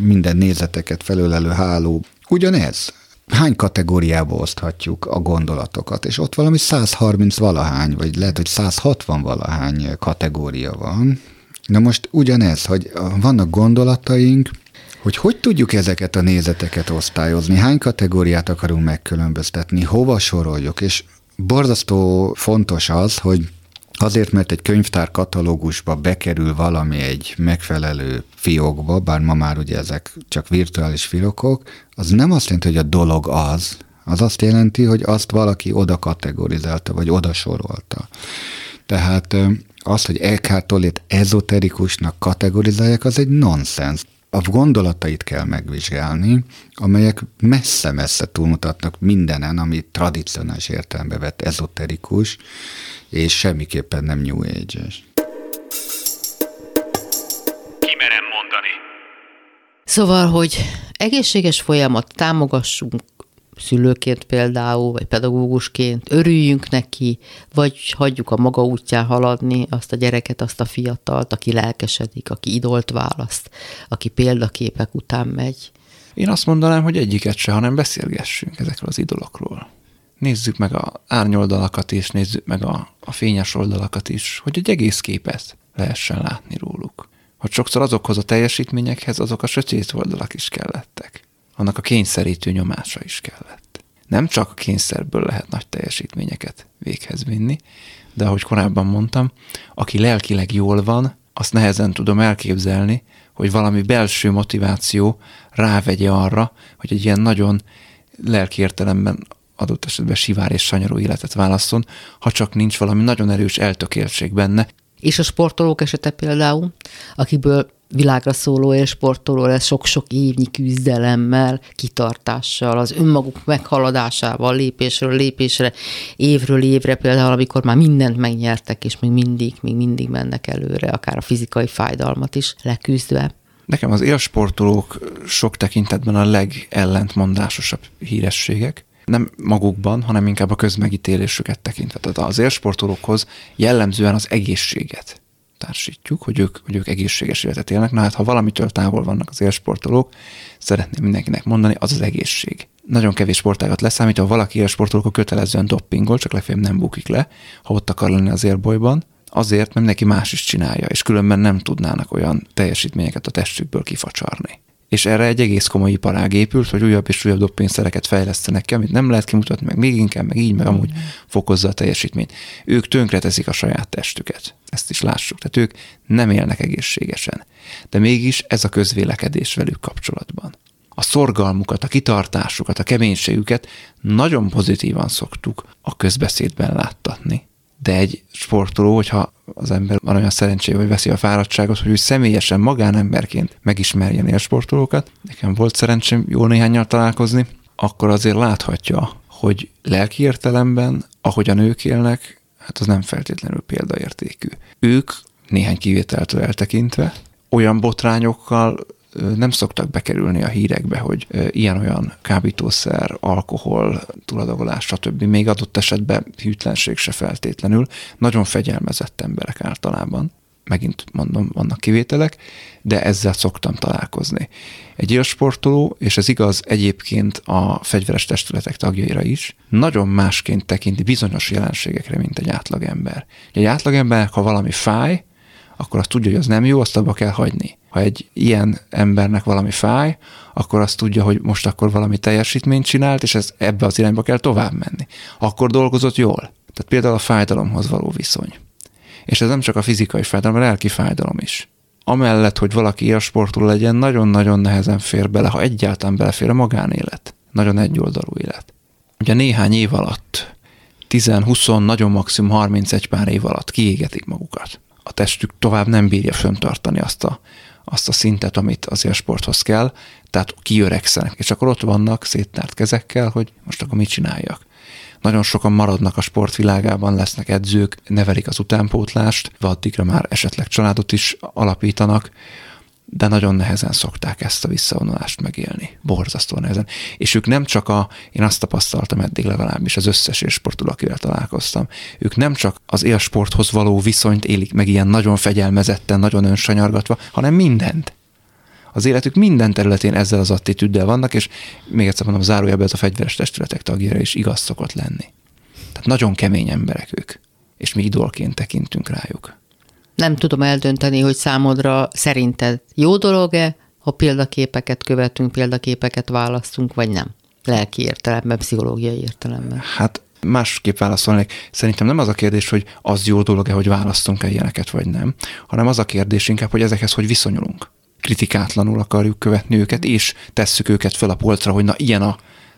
Speaker 5: minden nézeteket felölelő háló ugyanez. Hány kategóriába oszthatjuk a gondolatokat, és ott valami 130 valahány, vagy lehet, hogy 160 valahány kategória van. Na most ugyanez, hogy vannak gondolataink, hogy hogy tudjuk ezeket a nézeteket osztályozni, hány kategóriát akarunk megkülönböztetni, hova soroljuk, és borzasztó fontos az, hogy Azért, mert egy könyvtár katalógusba bekerül valami egy megfelelő fiókba, bár ma már ugye ezek csak virtuális fiókok, az nem azt jelenti, hogy a dolog az, az azt jelenti, hogy azt valaki oda kategorizálta, vagy oda sorolta. Tehát az, hogy Eckhart Tolle-t ezoterikusnak kategorizálják, az egy nonsens a gondolatait kell megvizsgálni, amelyek messze-messze túlmutatnak mindenen, ami tradicionális értelembe vett ezoterikus, és semmiképpen nem New Age-es.
Speaker 1: Kimerem mondani.
Speaker 2: Szóval, hogy egészséges folyamat támogassunk szülőként például, vagy pedagógusként, örüljünk neki, vagy hagyjuk a maga útján haladni azt a gyereket, azt a fiatalt, aki lelkesedik, aki idolt választ, aki példaképek után megy.
Speaker 6: Én azt mondanám, hogy egyiket se, hanem beszélgessünk ezekről az idolokról. Nézzük meg a árnyoldalakat is, nézzük meg a, a fényes oldalakat is, hogy egy egész képet lehessen látni róluk. Hogy sokszor azokhoz a teljesítményekhez azok a sötét oldalak is kellettek annak a kényszerítő nyomása is kellett. Nem csak a kényszerből lehet nagy teljesítményeket véghez vinni, de ahogy korábban mondtam, aki lelkileg jól van, azt nehezen tudom elképzelni, hogy valami belső motiváció rávegye arra, hogy egy ilyen nagyon lelki értelemben adott esetben sivár és sanyarú életet válasszon, ha csak nincs valami nagyon erős eltökéltség benne.
Speaker 2: És a sportolók esete például, akiből világra szóló élsportoló lesz sok-sok évnyi küzdelemmel, kitartással, az önmaguk meghaladásával, lépésről lépésre, évről évre például, amikor már mindent megnyertek, és még mindig, még mindig mennek előre, akár a fizikai fájdalmat is leküzdve.
Speaker 6: Nekem az élsportolók sok tekintetben a legellentmondásosabb hírességek. Nem magukban, hanem inkább a közmegítélésüket tekintve. Tehát az élsportolókhoz jellemzően az egészséget társítjuk, hogy ők, hogy ők egészséges életet élnek. Na hát, ha valamitől távol vannak az élsportolók, szeretném mindenkinek mondani, az az egészség. Nagyon kevés sportágat leszámítva, ha valaki élsportoló, akkor kötelezően doppingol, csak legfeljebb nem bukik le, ha ott akar lenni az élbolyban, azért, mert neki más is csinálja, és különben nem tudnának olyan teljesítményeket a testükből kifacsarni és erre egy egész komoly iparág épült, hogy újabb és újabb dopingszereket fejlesztenek ki, amit nem lehet kimutatni, meg még inkább, meg így, meg amúgy fokozza a teljesítményt. Ők tönkreteszik a saját testüket. Ezt is lássuk. Tehát ők nem élnek egészségesen. De mégis ez a közvélekedés velük kapcsolatban. A szorgalmukat, a kitartásukat, a keménységüket nagyon pozitívan szoktuk a közbeszédben láttatni de egy sportoló, hogyha az ember van olyan szerencsé, hogy veszi a fáradtságot, hogy ő személyesen, magánemberként megismerjen sportolókat, nekem volt szerencsém jó néhányal találkozni, akkor azért láthatja, hogy lelki értelemben, ahogy a nők élnek, hát az nem feltétlenül példaértékű. Ők néhány kivételtől eltekintve olyan botrányokkal nem szoktak bekerülni a hírekbe, hogy ilyen-olyan kábítószer, alkohol, tuladagolás, stb. Még adott esetben hűtlenség se feltétlenül. Nagyon fegyelmezett emberek általában. Megint mondom, vannak kivételek, de ezzel szoktam találkozni. Egy élsportoló, és ez igaz egyébként a fegyveres testületek tagjaira is, nagyon másként tekinti bizonyos jelenségekre, mint egy átlagember. Egy átlagember, ha valami fáj, akkor azt tudja, hogy az nem jó, azt abba kell hagyni. Ha egy ilyen embernek valami fáj, akkor azt tudja, hogy most akkor valami teljesítményt csinált, és ez ebbe az irányba kell tovább menni. Akkor dolgozott jól. Tehát például a fájdalomhoz való viszony. És ez nem csak a fizikai fájdalom, a lelki fájdalom is. Amellett, hogy valaki sportoló legyen, nagyon-nagyon nehezen fér bele, ha egyáltalán belefér a magánélet. Nagyon egyoldalú élet. Ugye néhány év alatt, 10-20, nagyon maximum 31 pár év alatt kiégetik magukat a testük tovább nem bírja föntartani azt a, azt a szintet, amit az sporthoz kell, tehát kiöregszenek, és akkor ott vannak széttárt kezekkel, hogy most akkor mit csináljak. Nagyon sokan maradnak a sportvilágában, lesznek edzők, nevelik az utánpótlást, addigra már esetleg családot is alapítanak, de nagyon nehezen szokták ezt a visszavonulást megélni. Borzasztó nehezen. És ők nem csak a, én azt tapasztaltam eddig legalábbis az összes élsportoló, akivel találkoztam, ők nem csak az élsporthoz való viszonyt élik meg ilyen nagyon fegyelmezetten, nagyon önsanyargatva, hanem mindent. Az életük minden területén ezzel az attitűddel vannak, és még egyszer mondom, zárójelben ez a fegyveres testületek tagjára is igaz szokott lenni. Tehát nagyon kemény emberek ők, és mi idolként tekintünk rájuk
Speaker 2: nem tudom eldönteni, hogy számodra szerinted jó dolog-e, ha példaképeket követünk, példaképeket választunk, vagy nem? Lelki értelemben, pszichológiai értelemben.
Speaker 6: Hát másképp válaszolnék. Szerintem nem az a kérdés, hogy az jó dolog-e, hogy választunk-e ilyeneket, vagy nem, hanem az a kérdés inkább, hogy ezekhez hogy viszonyulunk. Kritikátlanul akarjuk követni őket, és tesszük őket fel a polcra, hogy na ilyen a,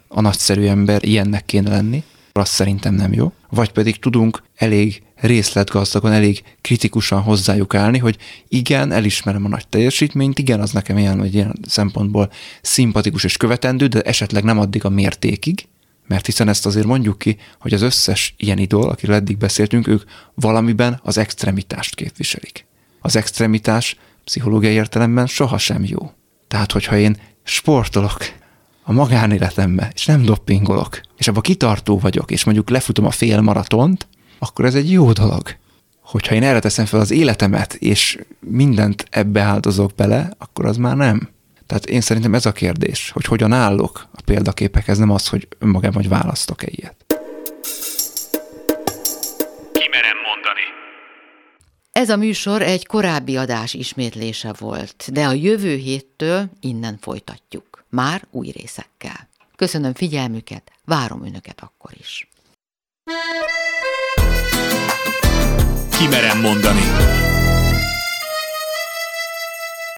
Speaker 6: a nagyszerű ember, ilyennek kéne lenni, az szerintem nem jó. Vagy pedig tudunk elég részletgazdagon, elég kritikusan hozzájuk állni, hogy igen, elismerem a nagy teljesítményt, igen, az nekem ilyen, vagy ilyen szempontból szimpatikus és követendő, de esetleg nem addig a mértékig, mert hiszen ezt azért mondjuk ki, hogy az összes ilyen idol, akiről eddig beszéltünk, ők valamiben az extremitást képviselik. Az extremitás pszichológiai értelemben sohasem jó. Tehát, hogyha én sportolok, a magánéletembe, és nem doppingolok, és abban kitartó vagyok, és mondjuk lefutom a fél maratont, akkor ez egy jó dolog. Hogyha én erre teszem fel az életemet, és mindent ebbe áldozok bele, akkor az már nem. Tehát én szerintem ez a kérdés, hogy hogyan állok a példaképekhez, nem az, hogy önmagában, hogy választok-e ilyet.
Speaker 1: Kimerem mondani.
Speaker 2: Ez a műsor egy korábbi adás ismétlése volt, de a jövő héttől innen folytatjuk már új részekkel. Köszönöm figyelmüket, várom önöket akkor is.
Speaker 1: Kimerem mondani.